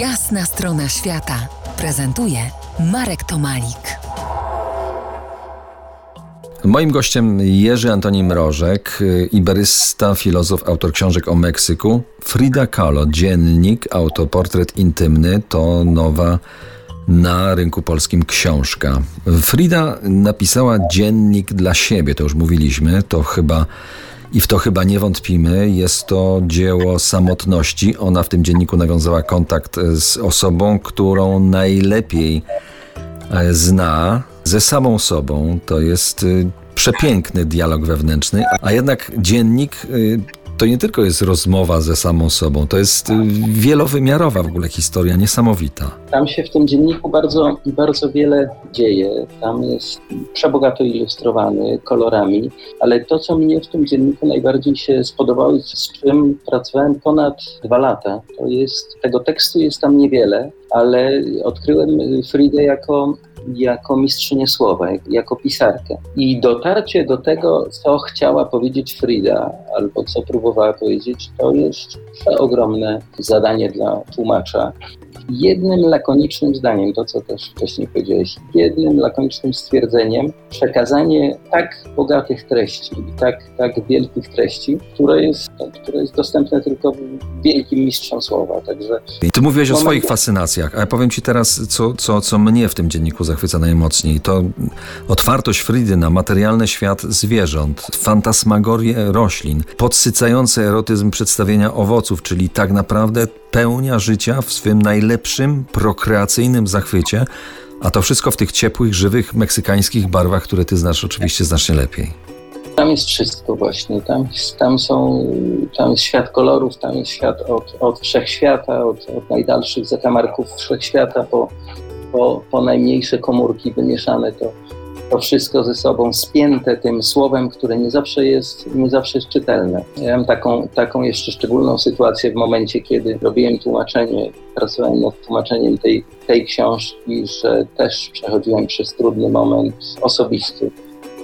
Jasna strona świata prezentuje Marek Tomalik. Moim gościem Jerzy Antoni Mrożek, iberysta, filozof, autor książek o Meksyku. Frida Kahlo, dziennik, autoportret intymny to nowa na rynku polskim książka. Frida napisała dziennik dla siebie, to już mówiliśmy, to chyba i w to chyba nie wątpimy. Jest to dzieło samotności. Ona w tym dzienniku nawiązała kontakt z osobą, którą najlepiej e, zna ze samą sobą. To jest y, przepiękny dialog wewnętrzny, a jednak dziennik to nie tylko jest rozmowa ze samą sobą, to jest y, wielowymiarowa w ogóle historia, niesamowita. Tam się w tym dzienniku bardzo, bardzo wiele dzieje. Tam jest przebogato ilustrowany kolorami, ale to, co mnie w tym dzienniku najbardziej się spodobało, z czym pracowałem ponad dwa lata, to jest, tego tekstu jest tam niewiele, ale odkryłem Fridę jako jako mistrzynię słowa, jako pisarkę. I dotarcie do tego, co chciała powiedzieć Frida, albo co próbowała powiedzieć, to jest ogromne zadanie dla tłumacza. Jednym lakonicznym zdaniem, to co też wcześniej powiedziałeś, jednym lakonicznym stwierdzeniem, przekazanie tak bogatych treści, tak, tak wielkich treści, które jest, które jest dostępne tylko wielkim mistrzom słowa. Także Ty mówiłeś o swoich fascynacjach, a ja powiem Ci teraz, co, co, co mnie w tym dzienniku zachwyca najmocniej. To otwartość Fridy na materialny świat zwierząt, fantasmagorię roślin, podsycający erotyzm przedstawienia owoców, czyli tak naprawdę pełnia życia w swym najlepszym prokreacyjnym zachwycie, a to wszystko w tych ciepłych, żywych, meksykańskich barwach, które ty znasz oczywiście znacznie lepiej. Tam jest wszystko właśnie. Tam, tam, są, tam jest świat kolorów, tam jest świat od, od wszechświata, od, od najdalszych zakamarków wszechświata po, po, po najmniejsze komórki wymieszane. To, to wszystko ze sobą spięte tym słowem, które nie zawsze jest, nie zawsze jest czytelne. Ja mam taką, taką jeszcze szczególną sytuację w momencie, kiedy robiłem tłumaczenie, pracowałem nad tłumaczeniem tej, tej książki, że też przechodziłem przez trudny moment osobisty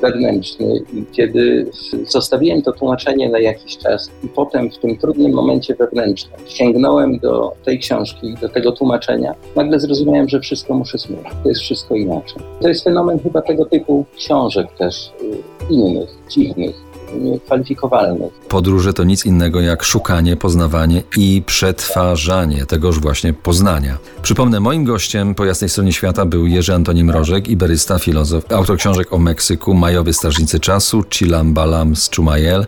wewnętrzny i kiedy zostawiłem to tłumaczenie na jakiś czas i potem w tym trudnym momencie wewnętrznym sięgnąłem do tej książki, do tego tłumaczenia, nagle zrozumiałem, że wszystko muszę zmienić. To jest wszystko inaczej. To jest fenomen chyba tego typu książek też, y, innych, dziwnych, niekwalifikowalnych. Podróże to nic innego jak szukanie, poznawanie i przetwarzanie tegoż właśnie poznania. Przypomnę, moim gościem po jasnej stronie świata był Jerzy Antoni Mrożek, iberysta, filozof, autor książek o Meksyku, Majowy Strażnicy Czasu, Chilam Balam z Chumayel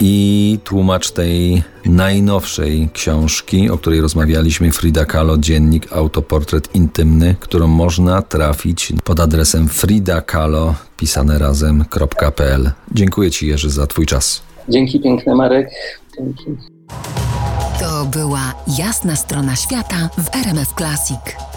i tłumacz tej najnowszej książki, o której rozmawialiśmy, Frida Kahlo, dziennik Autoportret Intymny, którą można trafić pod adresem fridakalo pisane razem.pl. Dziękuję Ci Jerzy za Twój czas. Dzięki piękny Marek. Dzięki. To była jasna strona świata w RMF Classic.